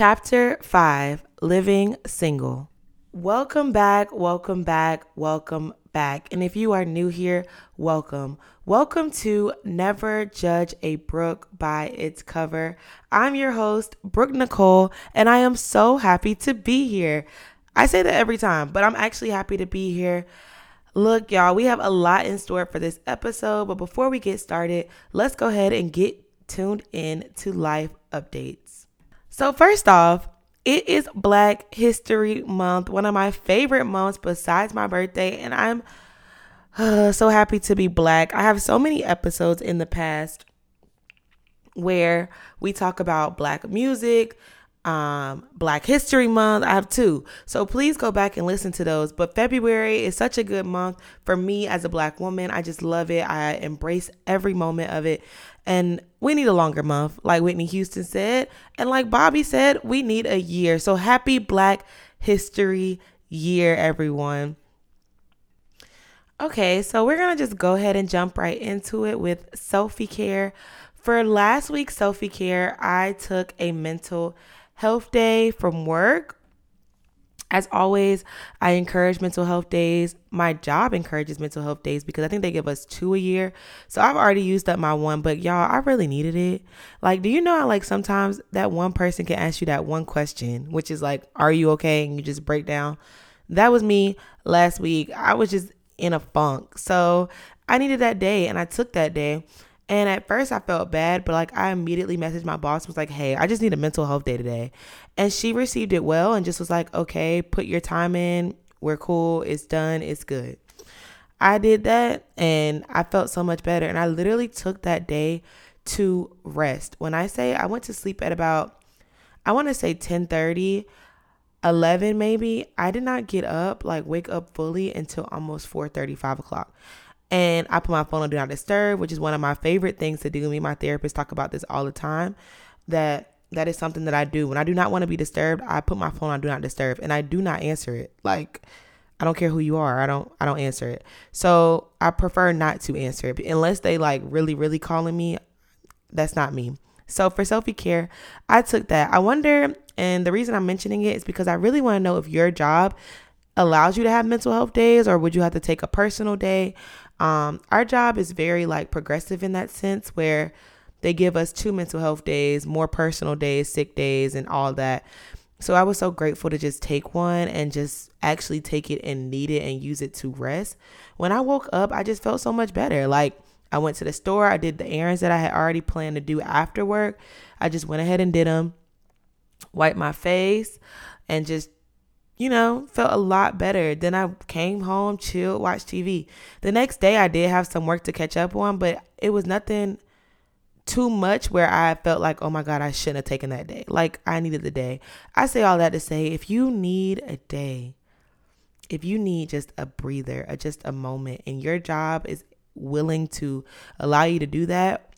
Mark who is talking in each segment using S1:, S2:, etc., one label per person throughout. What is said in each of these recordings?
S1: Chapter 5 Living Single. Welcome back, welcome back, welcome back. And if you are new here, welcome. Welcome to Never Judge a Book by its cover. I'm your host, Brooke Nicole, and I am so happy to be here. I say that every time, but I'm actually happy to be here. Look, y'all, we have a lot in store for this episode, but before we get started, let's go ahead and get tuned in to life updates. So, first off, it is Black History Month, one of my favorite months besides my birthday, and I'm uh, so happy to be black. I have so many episodes in the past where we talk about black music, um, Black History Month. I have two. So please go back and listen to those. But February is such a good month for me as a black woman. I just love it. I embrace every moment of it. And we need a longer month, like Whitney Houston said. And like Bobby said, we need a year. So happy Black History Year, everyone. Okay, so we're going to just go ahead and jump right into it with selfie care. For last week's selfie care, I took a mental health day from work. As always, I encourage mental health days. My job encourages mental health days because I think they give us two a year. So I've already used up my one, but y'all, I really needed it. Like, do you know how, like, sometimes that one person can ask you that one question, which is like, Are you okay? And you just break down. That was me last week. I was just in a funk. So I needed that day and I took that day. And at first I felt bad, but like I immediately messaged my boss, was like, hey, I just need a mental health day today. And she received it well and just was like, okay, put your time in. We're cool. It's done. It's good. I did that and I felt so much better. And I literally took that day to rest. When I say I went to sleep at about, I want to say 10 30, 11 maybe i did not get up like wake up fully until almost 4 35 o'clock and i put my phone on do not disturb which is one of my favorite things to do. Me my therapist talk about this all the time that that is something that i do. When i do not want to be disturbed i put my phone on do not disturb and i do not answer it. Like i don't care who you are i don't i don't answer it. So i prefer not to answer it unless they like really really calling me that's not me. So for selfie care, I took that. I wonder, and the reason I'm mentioning it is because I really want to know if your job allows you to have mental health days or would you have to take a personal day. Um, our job is very like progressive in that sense where they give us two mental health days, more personal days, sick days, and all that. So I was so grateful to just take one and just actually take it and need it and use it to rest. When I woke up, I just felt so much better. Like I went to the store. I did the errands that I had already planned to do after work. I just went ahead and did them, wiped my face, and just, you know, felt a lot better. Then I came home, chilled, watched TV. The next day, I did have some work to catch up on, but it was nothing too much where I felt like, oh my God, I shouldn't have taken that day. Like, I needed the day. I say all that to say if you need a day, if you need just a breather, a, just a moment, and your job is willing to allow you to do that,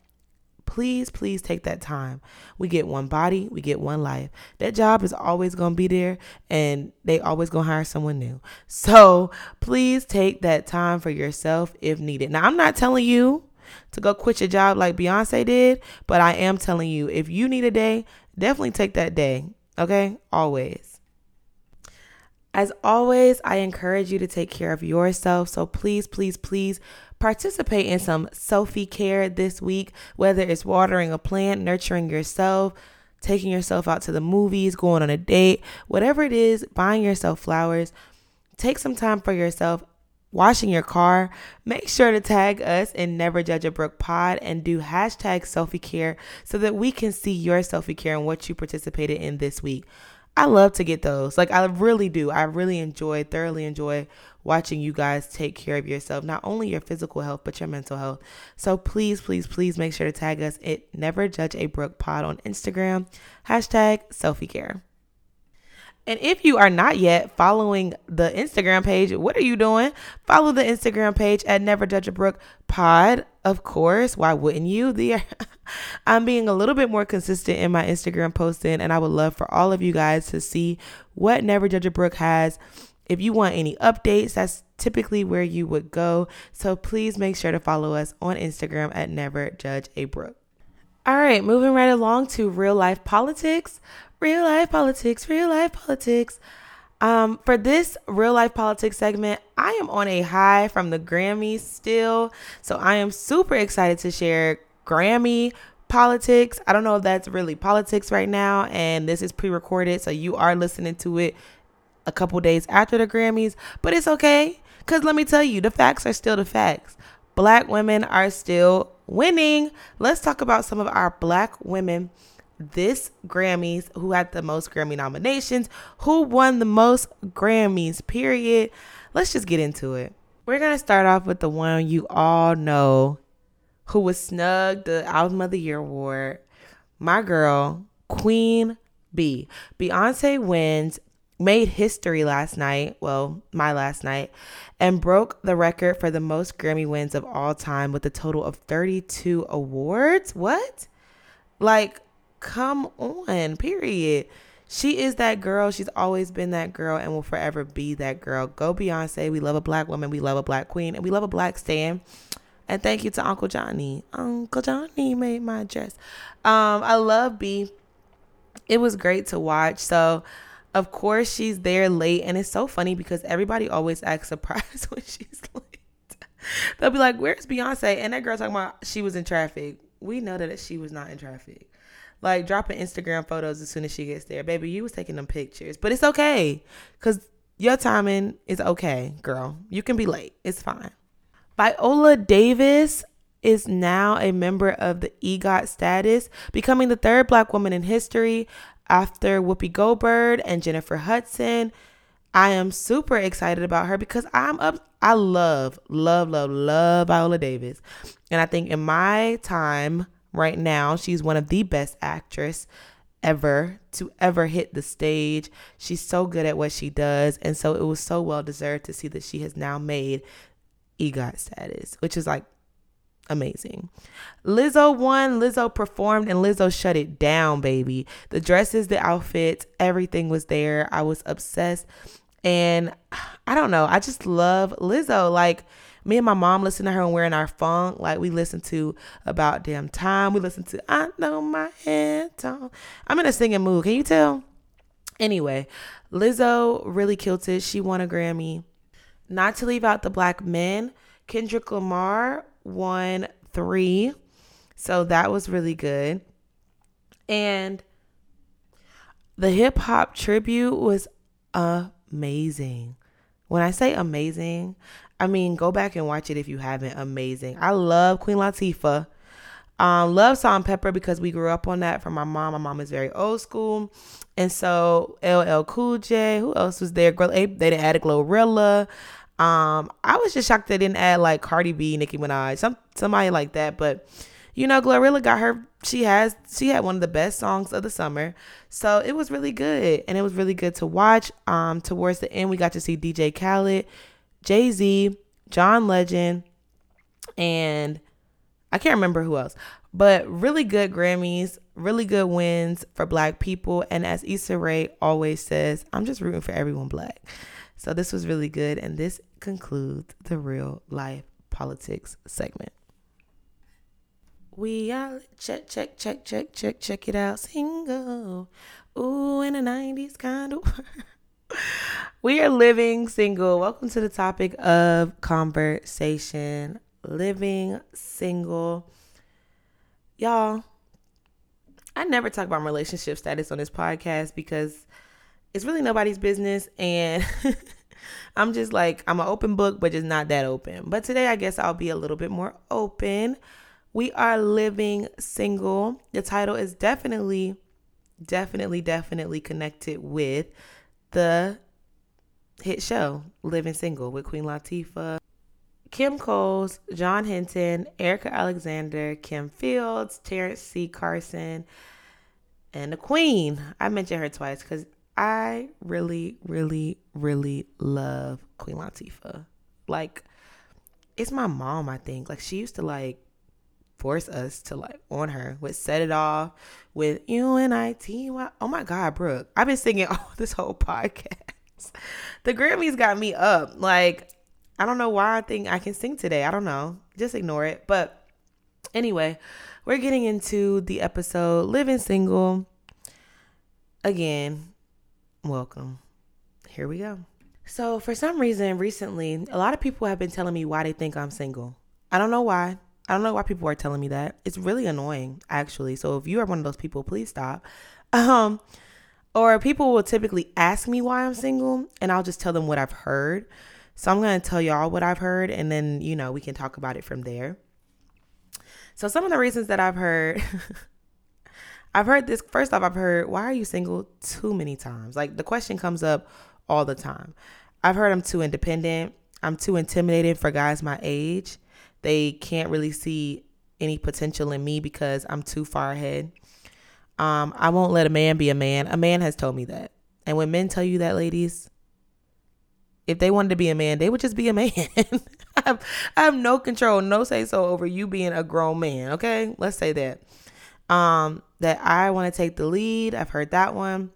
S1: please, please take that time. We get one body, we get one life. That job is always going to be there and they always going to hire someone new. So please take that time for yourself if needed. Now, I'm not telling you to go quit your job like Beyonce did, but I am telling you if you need a day, definitely take that day. Okay? Always. As always, I encourage you to take care of yourself. So please, please, please participate in some selfie care this week, whether it's watering a plant, nurturing yourself, taking yourself out to the movies, going on a date, whatever it is, buying yourself flowers. Take some time for yourself. Washing your car, make sure to tag us in Never Judge a Book Pod and do hashtag selfie care so that we can see your selfie care and what you participated in this week. I love to get those. Like I really do. I really enjoy, thoroughly enjoy watching you guys take care of yourself, not only your physical health, but your mental health. So please, please, please make sure to tag us at Never Judge a Book Pod on Instagram. Hashtag selfie care. And if you are not yet following the Instagram page, what are you doing? Follow the Instagram page at Never Judge a Book Pod. Of course, why wouldn't you? The I'm being a little bit more consistent in my Instagram posting, and I would love for all of you guys to see what Never Judge a Book has. If you want any updates, that's typically where you would go. So please make sure to follow us on Instagram at Never Judge a Brook. All right, moving right along to real life politics. real life politics, real life politics. Um, for this real life politics segment, I am on a high from the Grammys still. So I am super excited to share Grammy politics. I don't know if that's really politics right now, and this is pre recorded. So you are listening to it a couple days after the Grammys, but it's okay. Because let me tell you, the facts are still the facts. Black women are still winning. Let's talk about some of our black women this Grammys, who had the most Grammy nominations, who won the most Grammys, period. Let's just get into it. We're going to start off with the one you all know who was snug the Album of the Year award. My girl, Queen B. Beyonce wins made history last night, well, my last night, and broke the record for the most Grammy wins of all time with a total of 32 awards. What? Like, come on, period. She is that girl. She's always been that girl and will forever be that girl. Go Beyonce. We love a black woman. We love a black queen. And we love a black stan. And thank you to Uncle Johnny. Uncle Johnny made my dress. Um, I love B. It was great to watch. So of course, she's there late, and it's so funny because everybody always acts surprised when she's late. They'll be like, "Where's Beyonce?" And that girl talking about she was in traffic. We know that she was not in traffic. Like dropping Instagram photos as soon as she gets there, baby. You was taking them pictures, but it's okay because your timing is okay, girl. You can be late. It's fine. Viola Davis is now a member of the EGOT status, becoming the third black woman in history after Whoopi Goldberg and Jennifer Hudson. I am super excited about her because I'm up. I love, love, love, love Viola Davis. And I think in my time right now, she's one of the best actress ever to ever hit the stage. She's so good at what she does. And so it was so well deserved to see that she has now made EGOT status, which is like amazing. Lizzo won, Lizzo performed, and Lizzo shut it down, baby. The dresses, the outfits, everything was there. I was obsessed. And I don't know, I just love Lizzo. Like, me and my mom listen to her when we're in our funk. Like, we listen to About Damn Time. We listen to I Know My Head. I'm in a singing mood. Can you tell? Anyway, Lizzo really killed it. She won a Grammy. Not to leave out the black men, Kendrick Lamar won three. So that was really good. And the hip hop tribute was amazing. When I say amazing, I mean go back and watch it if you haven't. Amazing. I love Queen Latifah. Um, love Salt-N-Pepa because we grew up on that from my mom. My mom is very old school. And so LL Cool J, who else was there? They didn't add a GloRilla. Um, I was just shocked they didn't add like Cardi B, Nicki Minaj, some somebody like that. But you know, GloRilla got her. She has she had one of the best songs of the summer, so it was really good, and it was really good to watch. Um, towards the end, we got to see DJ Khaled, Jay Z, John Legend, and I can't remember who else. But really good Grammys, really good wins for Black people, and as Issa Rae always says, I'm just rooting for everyone Black. So this was really good, and this concludes the real life politics segment. We are check, check, check, check, check, check it out. Single. Ooh, in the 90s kind of. we are living single. Welcome to the topic of conversation. Living single. Y'all, I never talk about my relationship status on this podcast because it's really nobody's business and I'm just like I'm an open book but just not that open. But today I guess I'll be a little bit more open. We are living single. The title is definitely definitely definitely connected with the hit show Living Single with Queen Latifah, Kim Coles, John Henton, Erika Alexander, Kim Fields, Terrence C. Carson, and the Queen. I mentioned her twice because I really, really, really love Queen Latifah. Like, it's my mom, I think. Like, she used to like force us to like on her with Set It Off, with UNIT. Oh my God, Brooke. I've been singing all this whole podcast. The Grammys got me up. Like, I don't know why I think I can sing today. I don't know. Just ignore it. But anyway, we're getting into the episode Living Single again, welcome. Here we go. So, for some reason, recently, a lot of people have been telling me why they think I'm single. I don't know why. I don't know why people are telling me that. It's really annoying, actually. So, if you are one of those people, please stop. Um, or people will typically ask me why I'm single, and I'll just tell them what I've heard. So, I'm going to tell y'all what I've heard, and then, you know, we can talk about it from there. So, some of the reasons that I've heard. I've heard this first off, I've heard, why are you single too many times? Like the question comes up all the time. I've heard I'm too independent. I'm too intimidated for guys my age. They can't really see any potential in me because I'm too far ahead. Um, I won't let a man be a man. A man has told me that. And when men tell you that, ladies, if they wanted to be a man, they would just be a man. I, have, I have no control, no say so over you being a grown man. Okay, let's say that. Um, that I want to take the lead. I've heard that one.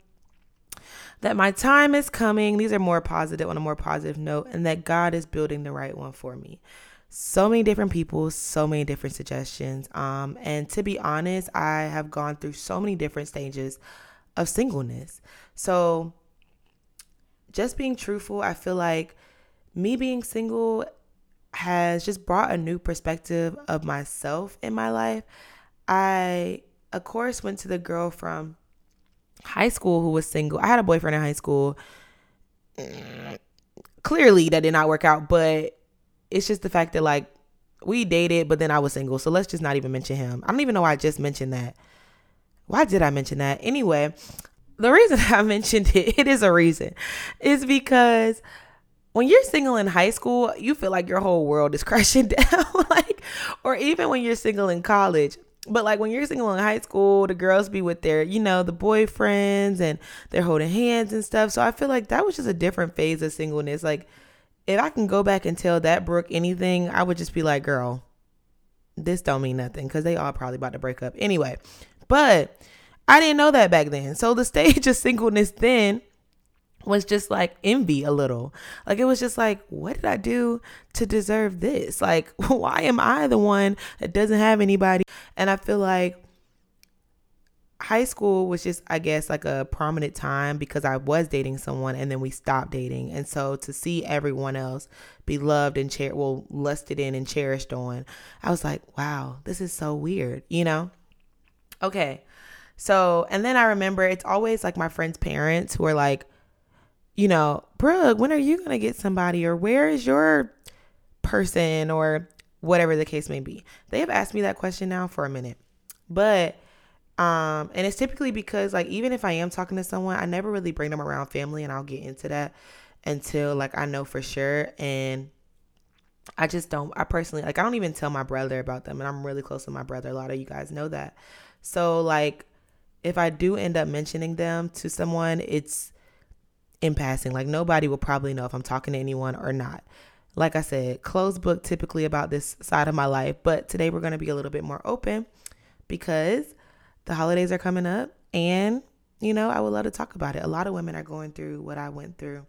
S1: That my time is coming. These are more positive on a more positive note, and that God is building the right one for me. So many different people, so many different suggestions. Um, and to be honest, I have gone through so many different stages of singleness. So just being truthful, I feel like me being single has just brought a new perspective of myself in my life. I of course, went to the girl from high school who was single. I had a boyfriend in high school. Clearly, that did not work out, but it's just the fact that, like, we dated, but then I was single. So let's just not even mention him. I don't even know why I just mentioned that. Why did I mention that? Anyway, the reason I mentioned it, it is a reason, is because when you're single in high school, you feel like your whole world is crashing down. like, or even when you're single in college, but like when you're single in high school, the girls be with their, you know, the boyfriends and they're holding hands and stuff. So I feel like that was just a different phase of singleness. Like if I can go back and tell that Brooke anything, I would just be like, girl, this don't mean nothing because they all probably about to break up anyway. But I didn't know that back then. So the stage of singleness then was just like envy a little. Like it was just like, what did I do to deserve this? Like, why am I the one that doesn't have anybody? And I feel like high school was just, I guess, like a prominent time because I was dating someone and then we stopped dating. And so to see everyone else be loved and cherished, well, lusted in and cherished on, I was like, wow, this is so weird, you know? Okay. So, and then I remember it's always like my friends' parents who are like, you know, Brooke, when are you going to get somebody or where is your person or whatever the case may be? They have asked me that question now for a minute. But um and it's typically because like even if I am talking to someone, I never really bring them around family and I'll get into that until like I know for sure and I just don't I personally like I don't even tell my brother about them and I'm really close to my brother. A lot of you guys know that. So like if I do end up mentioning them to someone, it's in passing. Like nobody will probably know if I'm talking to anyone or not. Like I said, closed book typically about this side of my life, but today we're going to be a little bit more open because the holidays are coming up and you know, I would love to talk about it. A lot of women are going through what I went through.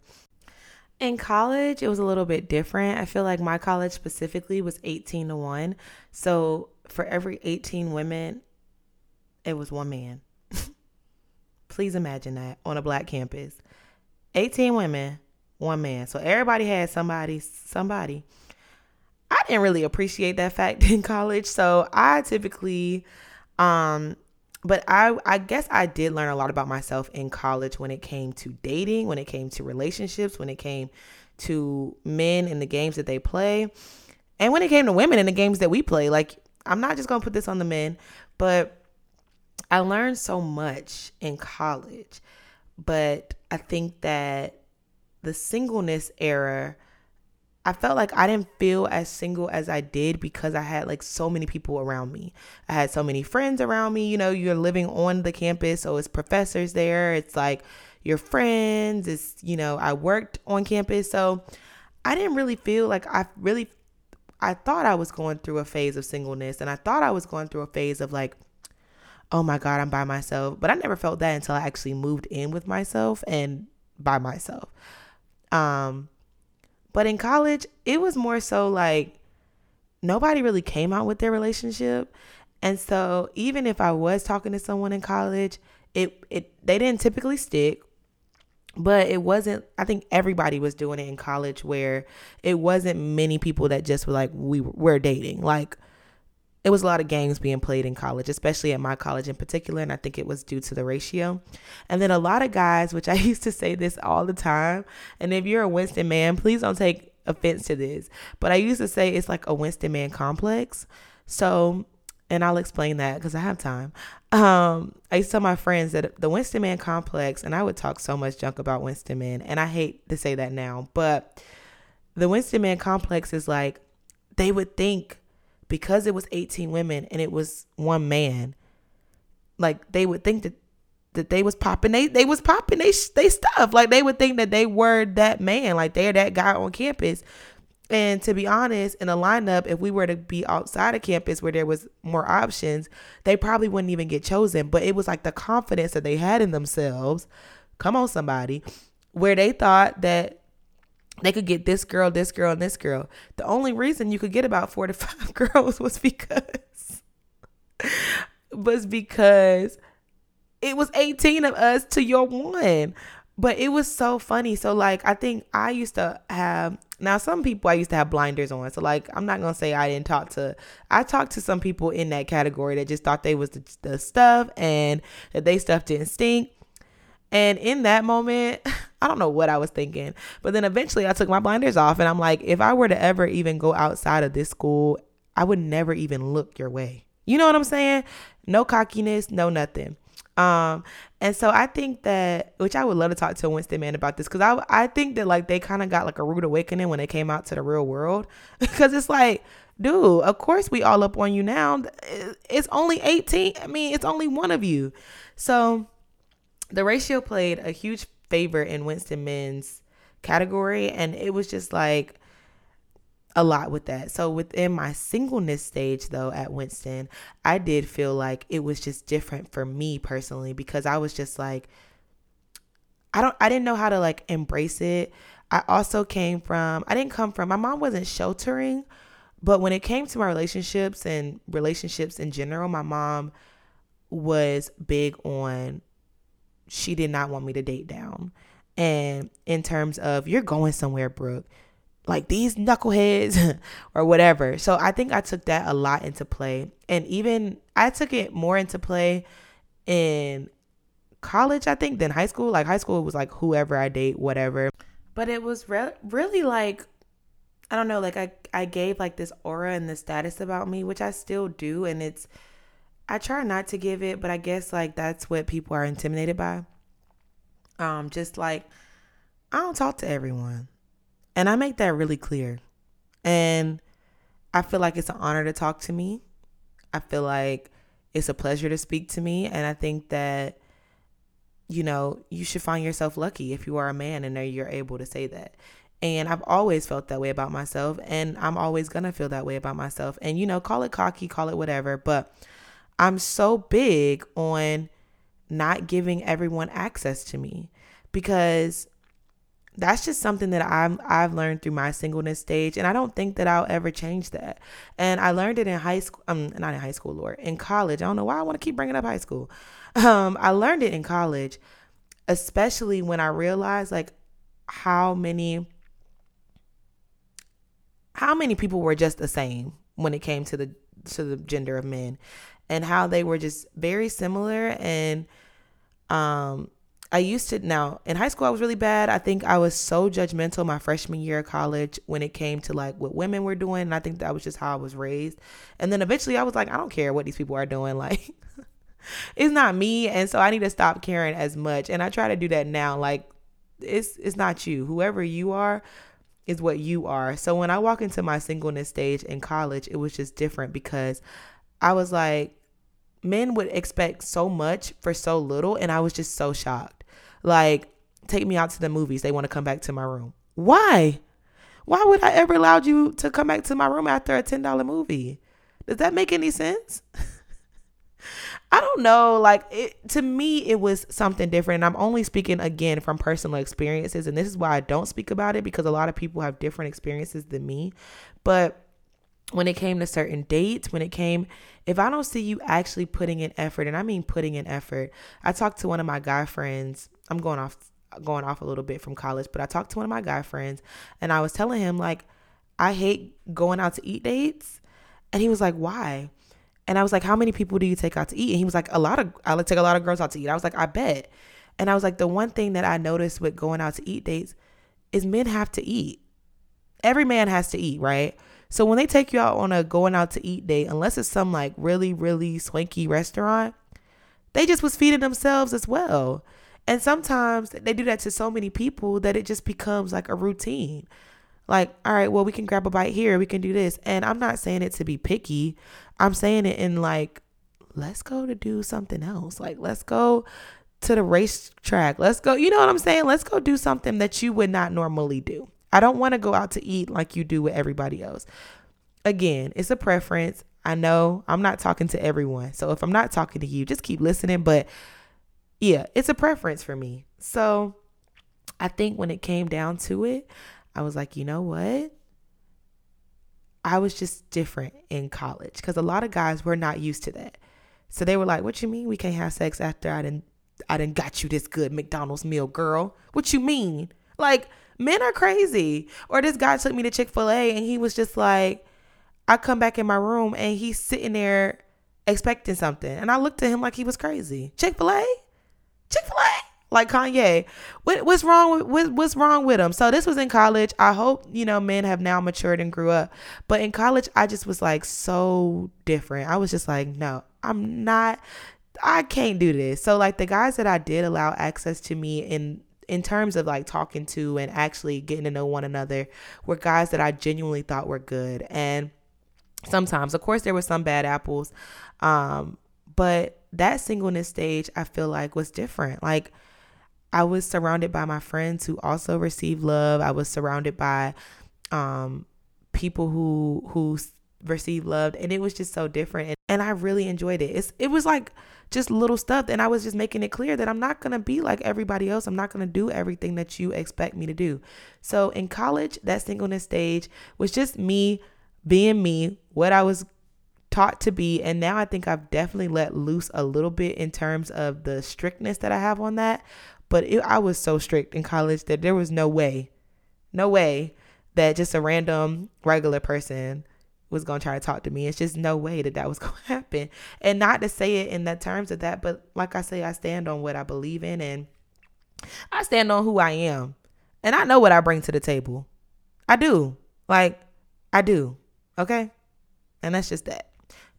S1: In college, it was a little bit different. I feel like my college specifically was 18 to 1. So for every 18 women, it was one man. Please imagine that on a black campus. 18 women, one man. So everybody had somebody, somebody. I didn't really appreciate that fact in college. So I typically, um, but I, I guess I did learn a lot about myself in college when it came to dating, when it came to relationships, when it came to men and the games that they play, and when it came to women and the games that we play. Like, I'm not just gonna put this on the men, but I learned so much in college. But I think that the singleness era, I felt like I didn't feel as single as I did because I had like so many people around me. I had so many friends around me. You know, you're living on the campus, so it's professors there. It's like your friends. It's, you know, I worked on campus. So I didn't really feel like I really, I thought I was going through a phase of singleness and I thought I was going through a phase of like, oh my God, I'm by myself. But I never felt that until I actually moved in with myself and by myself. Um, but in college, it was more so like nobody really came out with their relationship. And so even if I was talking to someone in college, it it they didn't typically stick but it wasn't i think everybody was doing it in college where it wasn't many people that just were like we were dating like it was a lot of games being played in college especially at my college in particular and i think it was due to the ratio and then a lot of guys which i used to say this all the time and if you're a winston man please don't take offense to this but i used to say it's like a winston man complex so and I'll explain that because I have time. Um, I used to tell my friends that the Winston Man complex, and I would talk so much junk about Winston Man, and I hate to say that now, but the Winston Man complex is like they would think because it was 18 women and it was one man, like they would think that that they was popping they they was popping they they stuff like they would think that they were that man like they're that guy on campus and to be honest, in a lineup, if we were to be outside of campus where there was more options, they probably wouldn't even get chosen. But it was like the confidence that they had in themselves. Come on, somebody, where they thought that they could get this girl, this girl, and this girl. The only reason you could get about four to five girls was because was because it was 18 of us to your one. But it was so funny. So like I think I used to have now some people I used to have blinders on. So like I'm not gonna say I didn't talk to I talked to some people in that category that just thought they was the, the stuff and that they stuff didn't stink. And in that moment, I don't know what I was thinking. But then eventually I took my blinders off and I'm like, if I were to ever even go outside of this school, I would never even look your way. You know what I'm saying? No cockiness, no nothing. Um, and so I think that, which I would love to talk to Winston Man about this, because I I think that like they kind of got like a rude awakening when they came out to the real world, because it's like, dude, of course we all up on you now. It's only eighteen. I mean, it's only one of you. So the ratio played a huge favor in Winston Men's category, and it was just like a lot with that. So within my singleness stage though at Winston, I did feel like it was just different for me personally because I was just like I don't I didn't know how to like embrace it. I also came from I didn't come from my mom wasn't sheltering, but when it came to my relationships and relationships in general, my mom was big on she did not want me to date down. And in terms of you're going somewhere, Brooke, like these knuckleheads or whatever. So I think I took that a lot into play. And even I took it more into play in college, I think, than high school. Like high school was like whoever I date, whatever. But it was re- really like I don't know, like I I gave like this aura and this status about me, which I still do and it's I try not to give it, but I guess like that's what people are intimidated by. Um just like I don't talk to everyone. And I make that really clear. And I feel like it's an honor to talk to me. I feel like it's a pleasure to speak to me. And I think that, you know, you should find yourself lucky if you are a man and you're able to say that. And I've always felt that way about myself. And I'm always going to feel that way about myself. And, you know, call it cocky, call it whatever. But I'm so big on not giving everyone access to me because that's just something that I'm I've learned through my singleness stage, and I don't think that I'll ever change that. And I learned it in high school, um, not in high school, Lord, in college. I don't know why I want to keep bringing up high school. Um, I learned it in college, especially when I realized like how many how many people were just the same when it came to the to the gender of men, and how they were just very similar and um I used to now in high school I was really bad. I think I was so judgmental my freshman year of college when it came to like what women were doing. And I think that was just how I was raised. And then eventually I was like, I don't care what these people are doing. Like it's not me. And so I need to stop caring as much. And I try to do that now. Like it's it's not you. Whoever you are is what you are. So when I walk into my singleness stage in college, it was just different because I was like, men would expect so much for so little. And I was just so shocked. Like, take me out to the movies. They want to come back to my room. Why? Why would I ever allow you to come back to my room after a $10 movie? Does that make any sense? I don't know. Like it to me, it was something different. And I'm only speaking again from personal experiences, and this is why I don't speak about it because a lot of people have different experiences than me. But when it came to certain dates, when it came, if I don't see you actually putting in effort, and I mean putting in effort, I talked to one of my guy friends. I'm going off going off a little bit from college, but I talked to one of my guy friends and I was telling him like I hate going out to eat dates. And he was like, "Why?" And I was like, "How many people do you take out to eat?" And he was like, "A lot of I take a lot of girls out to eat." I was like, "I bet." And I was like, "The one thing that I noticed with going out to eat dates is men have to eat. Every man has to eat, right?" So when they take you out on a going out to eat date, unless it's some like really, really swanky restaurant, they just was feeding themselves as well. And sometimes they do that to so many people that it just becomes like a routine. Like, all right, well, we can grab a bite here, we can do this. And I'm not saying it to be picky. I'm saying it in like, let's go to do something else. Like, let's go to the racetrack. Let's go, you know what I'm saying? Let's go do something that you would not normally do. I don't want to go out to eat like you do with everybody else. Again, it's a preference. I know I'm not talking to everyone. So if I'm not talking to you, just keep listening. But yeah, it's a preference for me. So I think when it came down to it, I was like, you know what? I was just different in college because a lot of guys were not used to that. So they were like, "What you mean we can't have sex after I didn't I didn't got you this good McDonald's meal, girl? What you mean?" Like men are crazy. Or this guy took me to Chick fil A and he was just like, I come back in my room and he's sitting there expecting something. And I looked at him like he was crazy. Chick fil A? Chick fil A? Like Kanye. What, what's wrong with what's wrong with him? So this was in college. I hope, you know, men have now matured and grew up. But in college, I just was like so different. I was just like, no, I'm not I can't do this. So like the guys that I did allow access to me in in terms of like talking to and actually getting to know one another were guys that I genuinely thought were good. And sometimes, of course, there were some bad apples. Um, but that singleness stage, I feel like was different. Like, I was surrounded by my friends who also received love. I was surrounded by um, people who who received love, and it was just so different. And, and I really enjoyed it. It's it was like just little stuff. And I was just making it clear that I'm not going to be like everybody else. I'm not going to do everything that you expect me to do. So in college, that singleness stage was just me being me, what I was taught to be. And now I think I've definitely let loose a little bit in terms of the strictness that I have on that. But it, I was so strict in college that there was no way, no way that just a random regular person was going to try to talk to me. It's just no way that that was going to happen. And not to say it in the terms of that, but like I say, I stand on what I believe in and I stand on who I am. And I know what I bring to the table. I do. Like, I do. Okay? And that's just that.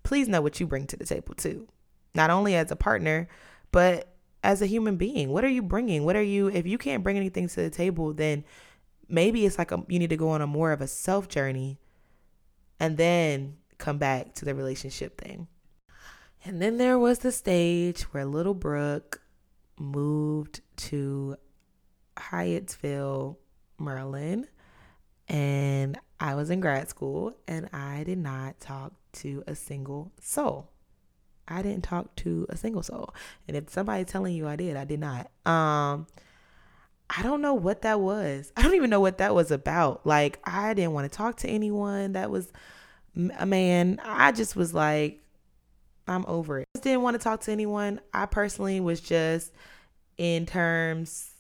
S1: Please know what you bring to the table too. Not only as a partner, but as a human being. What are you bringing? What are you, if you can't bring anything to the table, then maybe it's like a, you need to go on a more of a self journey and then come back to the relationship thing. And then there was the stage where little Brooke moved to Hyattsville, Maryland, and I was in grad school and I did not talk to a single soul. I didn't talk to a single soul. And if somebody's telling you I did, I did not. Um I don't know what that was. I don't even know what that was about. Like, I didn't want to talk to anyone that was a man. I just was like, I'm over it. I didn't want to talk to anyone. I personally was just in terms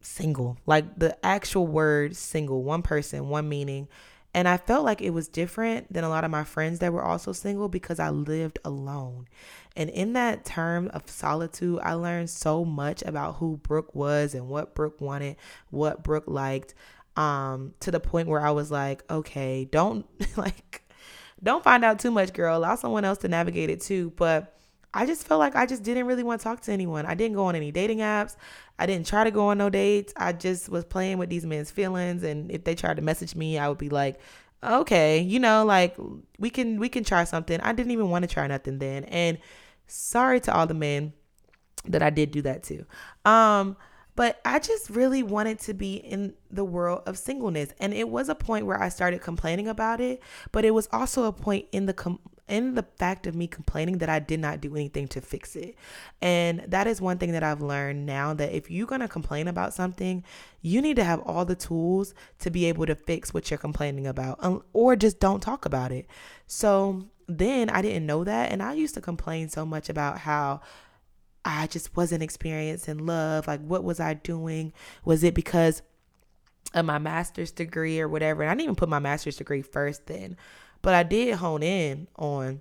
S1: single, like the actual word single, one person, one meaning. And I felt like it was different than a lot of my friends that were also single because I lived alone. And in that term of solitude, I learned so much about who Brooke was and what Brooke wanted, what Brooke liked, um, to the point where I was like, okay, don't like, don't find out too much, girl. Allow someone else to navigate it too. But I just felt like I just didn't really want to talk to anyone. I didn't go on any dating apps. I didn't try to go on no dates. I just was playing with these men's feelings and if they tried to message me, I would be like, "Okay, you know, like we can we can try something." I didn't even want to try nothing then. And sorry to all the men that I did do that to. Um but I just really wanted to be in the world of singleness. And it was a point where I started complaining about it, but it was also a point in the com- in the fact of me complaining that I did not do anything to fix it. And that is one thing that I've learned now that if you're going to complain about something, you need to have all the tools to be able to fix what you're complaining about um, or just don't talk about it. So then I didn't know that. And I used to complain so much about how I just wasn't experiencing love. Like, what was I doing? Was it because of my master's degree or whatever? And I didn't even put my master's degree first then, but I did hone in on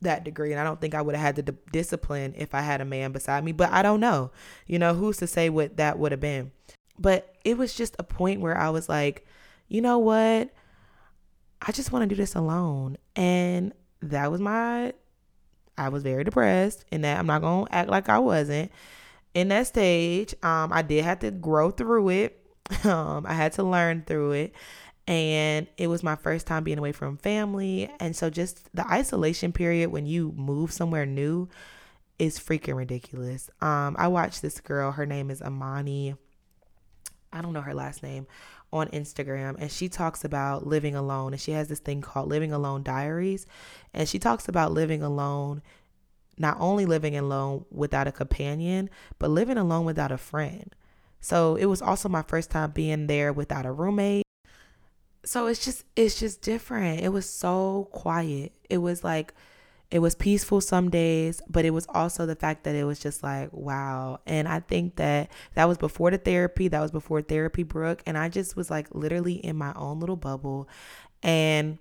S1: that degree. And I don't think I would have had the d- discipline if I had a man beside me, but I don't know. You know, who's to say what that would have been? But it was just a point where I was like, you know what? I just want to do this alone. And that was my I was very depressed and that I'm not going to act like I wasn't. In that stage, um, I did have to grow through it. Um, I had to learn through it. And it was my first time being away from family. And so just the isolation period when you move somewhere new is freaking ridiculous. Um, I watched this girl, her name is Amani. I don't know her last name on Instagram and she talks about living alone and she has this thing called Living Alone Diaries and she talks about living alone not only living alone without a companion but living alone without a friend. So it was also my first time being there without a roommate. So it's just it's just different. It was so quiet. It was like it was peaceful some days, but it was also the fact that it was just like, wow. And I think that that was before the therapy, that was before therapy, Brooke. And I just was like literally in my own little bubble. And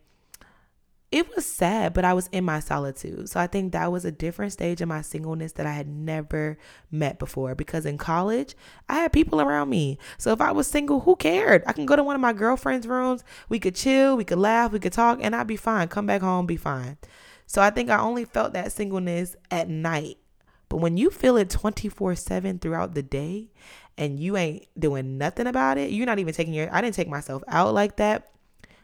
S1: it was sad, but I was in my solitude. So I think that was a different stage of my singleness that I had never met before because in college, I had people around me. So if I was single, who cared? I can go to one of my girlfriend's rooms, we could chill, we could laugh, we could talk, and I'd be fine. Come back home, be fine. So I think I only felt that singleness at night. But when you feel it 24 7 throughout the day and you ain't doing nothing about it, you're not even taking your, I didn't take myself out like that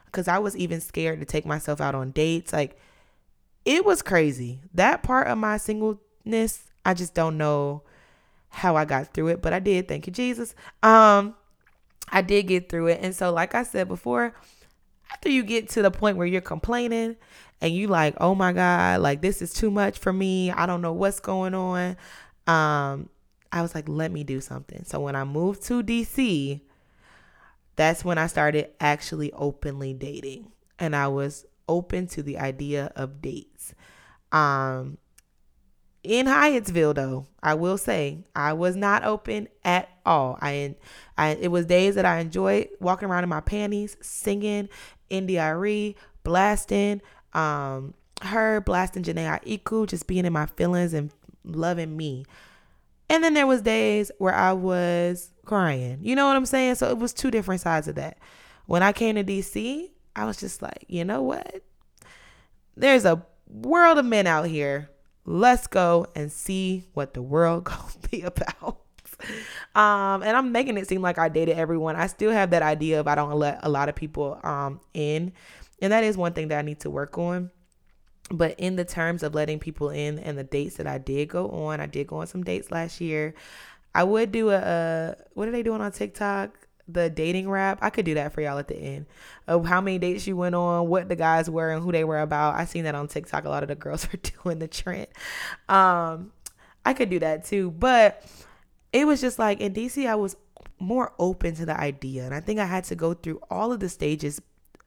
S1: because I was even scared to take myself out on dates. Like it was crazy. That part of my singleness, I just don't know how I got through it, but I did. Thank you, Jesus. Um, I did get through it. And so, like I said before, after you get to the point where you're complaining and you like, oh my God, like this is too much for me. I don't know what's going on. Um, I was like, let me do something. So when I moved to DC, that's when I started actually openly dating. And I was open to the idea of dates. Um, in Hyattsville, though, I will say I was not open at all. I, I it was days that I enjoyed walking around in my panties, singing India.Arie, blasting, um, her blasting Jhené Aiko, just being in my feelings and loving me. And then there was days where I was crying. You know what I'm saying? So it was two different sides of that. When I came to DC, I was just like, you know what? There's a world of men out here. Let's go and see what the world gonna be about. um, and I'm making it seem like I dated everyone. I still have that idea of I don't let a lot of people um in and that is one thing that I need to work on. But in the terms of letting people in and the dates that I did go on, I did go on some dates last year. I would do a, a what are they doing on TikTok? The dating rap. I could do that for y'all at the end of how many dates you went on, what the guys were, and who they were about. I seen that on TikTok. A lot of the girls are doing the trend. Um, I could do that too, but it was just like in DC, I was more open to the idea, and I think I had to go through all of the stages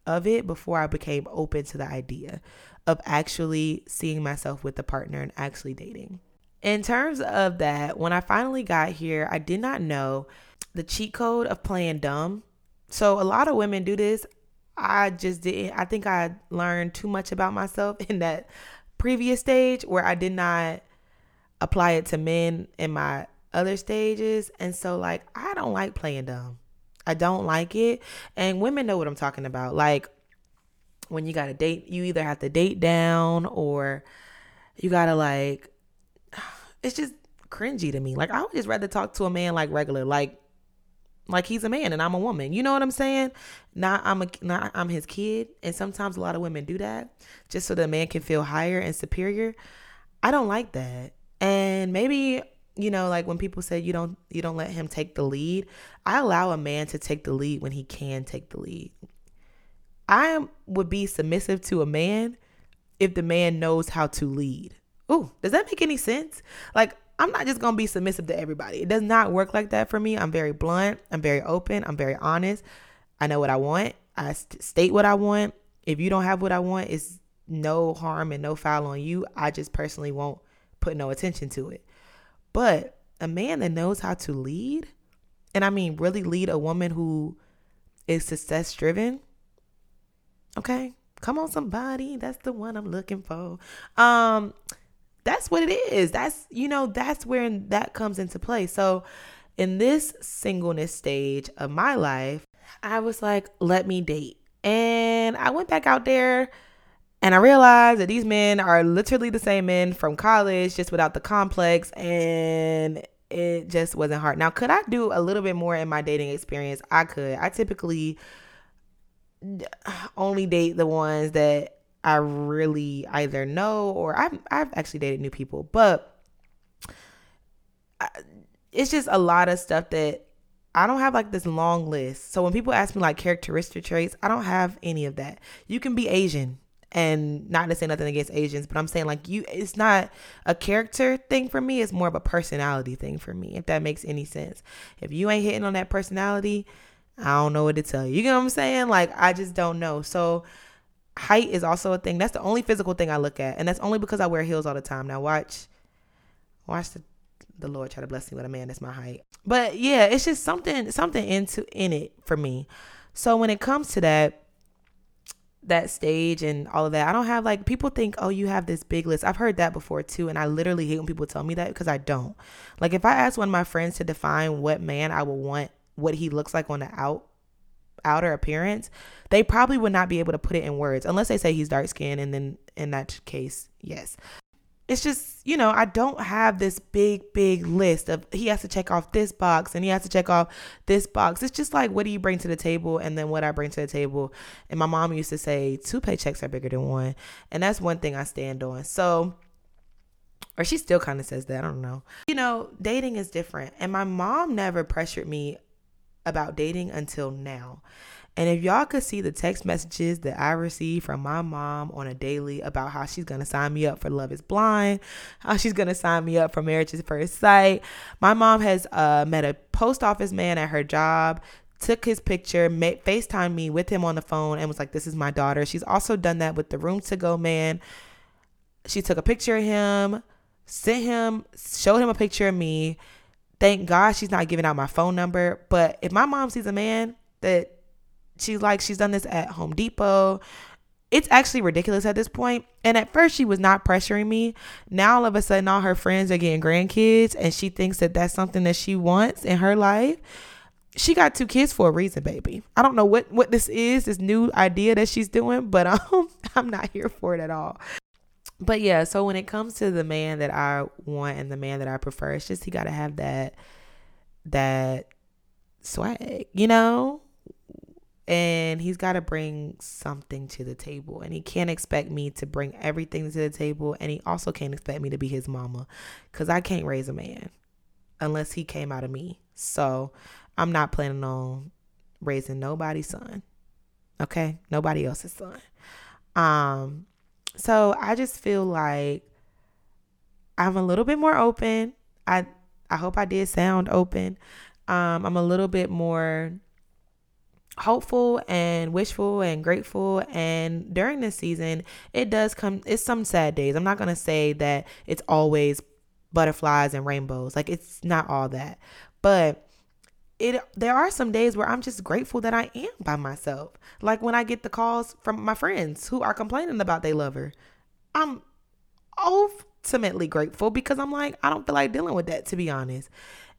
S1: of it before I became open to the idea of actually seeing myself with a partner and actually dating. In terms of that, when I finally got here, I did not know the cheat code of playing dumb. So a lot of women do this. I just didn't. I think I learned too much about myself in that previous stage where I did not apply it to men in my other stages. And so, like, I don't like playing dumb. I don't like it. And women know what I'm talking about. Like when you got to date, you either have to date down or you got to like, it's just cringy to me. Like I would just rather talk to a man like regular, like, like he's a man and I'm a woman. You know what I'm saying? Not I'm a not I'm his kid. And sometimes a lot of women do that just so the man can feel higher and superior. I don't like that. And maybe you know like when people say you don't you don't let him take the lead i allow a man to take the lead when he can take the lead i would be submissive to a man if the man knows how to lead. Ooh, does that make any sense? Like, I'm not just gonna be submissive to everybody. It does not work like that for me. I'm very blunt. I'm very open. I'm very honest. I know what I want. I st- state what I want. If you don't have what I want, it's no harm and no foul on you. I just personally won't put no attention to it. But a man that knows how to lead, and I mean really lead a woman who is success driven, okay? Come on, somebody. That's the one I'm looking for. Um, that's what it is. That's you know, that's where that comes into play. So in this singleness stage of my life, I was like, let me date. And I went back out there and I realized that these men are literally the same men from college, just without the complex. And it just wasn't hard. Now, could I do a little bit more in my dating experience? I could. I typically only date the ones that I really either know or I've I've actually dated new people, but it's just a lot of stuff that I don't have like this long list. So when people ask me like characteristic traits, I don't have any of that. You can be Asian and not to say nothing against Asians, but I'm saying like you it's not a character thing for me, it's more of a personality thing for me, if that makes any sense. If you ain't hitting on that personality, I don't know what to tell you. You know what I'm saying? Like I just don't know. So height is also a thing. That's the only physical thing I look at. And that's only because I wear heels all the time. Now watch watch the the Lord try to bless me with a man that's my height. But yeah, it's just something something into in it for me. So when it comes to that that stage and all of that, I don't have like people think, oh, you have this big list. I've heard that before too, and I literally hate when people tell me that because I don't. Like if I ask one of my friends to define what man I would want, what he looks like on the out outer appearance, they probably would not be able to put it in words unless they say he's dark skinned and then in that case, yes it's just you know i don't have this big big list of he has to check off this box and he has to check off this box. It's just like what do you bring to the table and then what i bring to the table? And my mom used to say two paychecks are bigger than one. And that's one thing i stand on. So or she still kind of says that i don't know. You know dating is different. And my mom never pressured me about dating until now and if y'all could see the text messages that I receive from my mom on a daily about how she's gonna sign me up for Love is Blind, how she's gonna sign me up for Marriage at First Sight. My mom has uh, met a post office man at her job, took his picture, made, FaceTime me with him on the phone, and was like, This is my daughter. She's also done that with the room to go man. She took a picture of him, sent him, showed him a picture of me. Thank God she's not giving out my phone number. But if my mom sees a man that She's like, she's done this at Home Depot. It's actually ridiculous at this point. And at first, she was not pressuring me. Now, all of a sudden, all her friends are getting grandkids, and she thinks that that's something that she wants in her life. She got two kids for a reason, baby. I don't know what what this is, this new idea that she's doing, but um, I'm not here for it at all. But yeah, so when it comes to the man that I want and the man that I prefer, it's just he got to have that that swag, you know? And he's got to bring something to the table and he can't expect me to bring everything to the table and he also can't expect me to be his mama because i can't raise a man unless he came out of me. So i'm not planning on raising nobody's son okay? Nobody else's son. Um so i just feel like i'm a little bit more open. I i hope i did sound open. Um i'm a little bit more hopeful and wishful and grateful. And during this season it does come it's some sad days. I'm not going to say that it's always butterflies and rainbows. Like it's not all that. But it there are some days where i'm just grateful that i am by myself. Like when i get the calls from my friends who are complaining about their lover i'm ultimately grateful because i'm like i don't feel like dealing with that to be honest.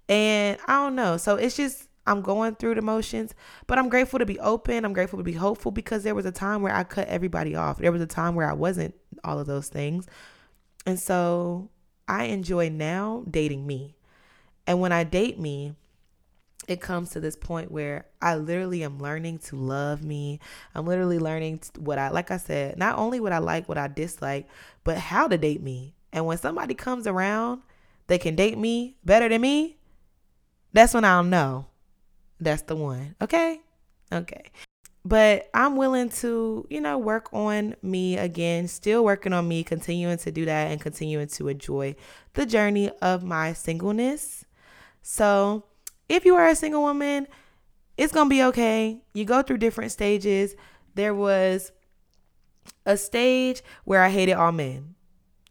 S1: And i don't know. So it's just I'm going through the motions, but I'm grateful to be open. I'm grateful to be hopeful because there was a time where I cut everybody off. There was a time where I wasn't all of those things. And so I enjoy now dating me. And when I date me, it comes to this point where I literally am learning to love me. I'm literally learning what I, like I said, not only what I like, what I dislike, but how to date me. And when somebody comes around, they can date me better than me. That's when I'll know that's the one. Okay? Okay. but I'm willing to, you know, work on me again, still working on me, continuing to do that and continuing to enjoy the journey of my singleness. So, if you are a single woman, it's going to be okay. You go through different stages. There was a stage where I hated all men.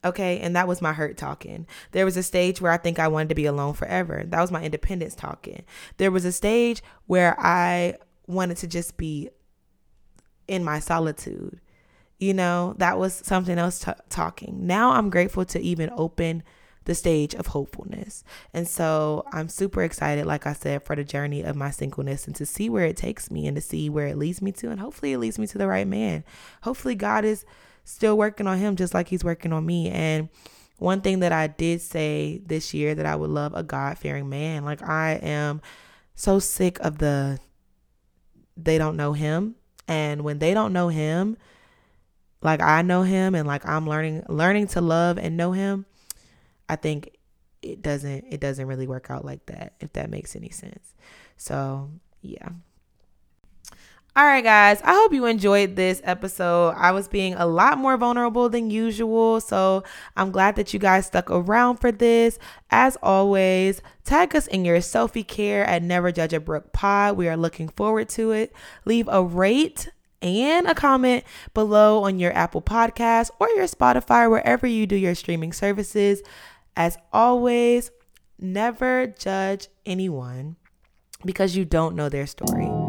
S1: Okay. And that was my hurt talking. There was a stage where I think I wanted to be alone forever. That was my independence talking. There was a stage where I wanted to just be in my solitude. You know, that was something else t- talking. Now I'm grateful to even open the stage of hopefulness. And so I'm super excited, like I said, for the journey of my singleness and to see where it takes me and to see where it leads me to. And hopefully it leads me to the right man. Hopefully God is still working on him just like he's working on me. And one thing that I did say this year that I would love a God fearing man. Like I am so sick of the they don't know him and when they don't know him, like I know him and like I'm learning learning to love and know him, I think it doesn't it doesn't really work out like that if that makes any sense. So, yeah. All right, guys, I hope you enjoyed this episode. I was being a lot more vulnerable than usual, so I'm glad that you guys stuck around for this. As always, tag us in your selfie care at Never Judge a Brook Pod. We are looking forward to it. Leave a rate and a comment below on your Apple Podcast or your Spotify, wherever you do your streaming services. As always, never judge anyone because you don't know their story.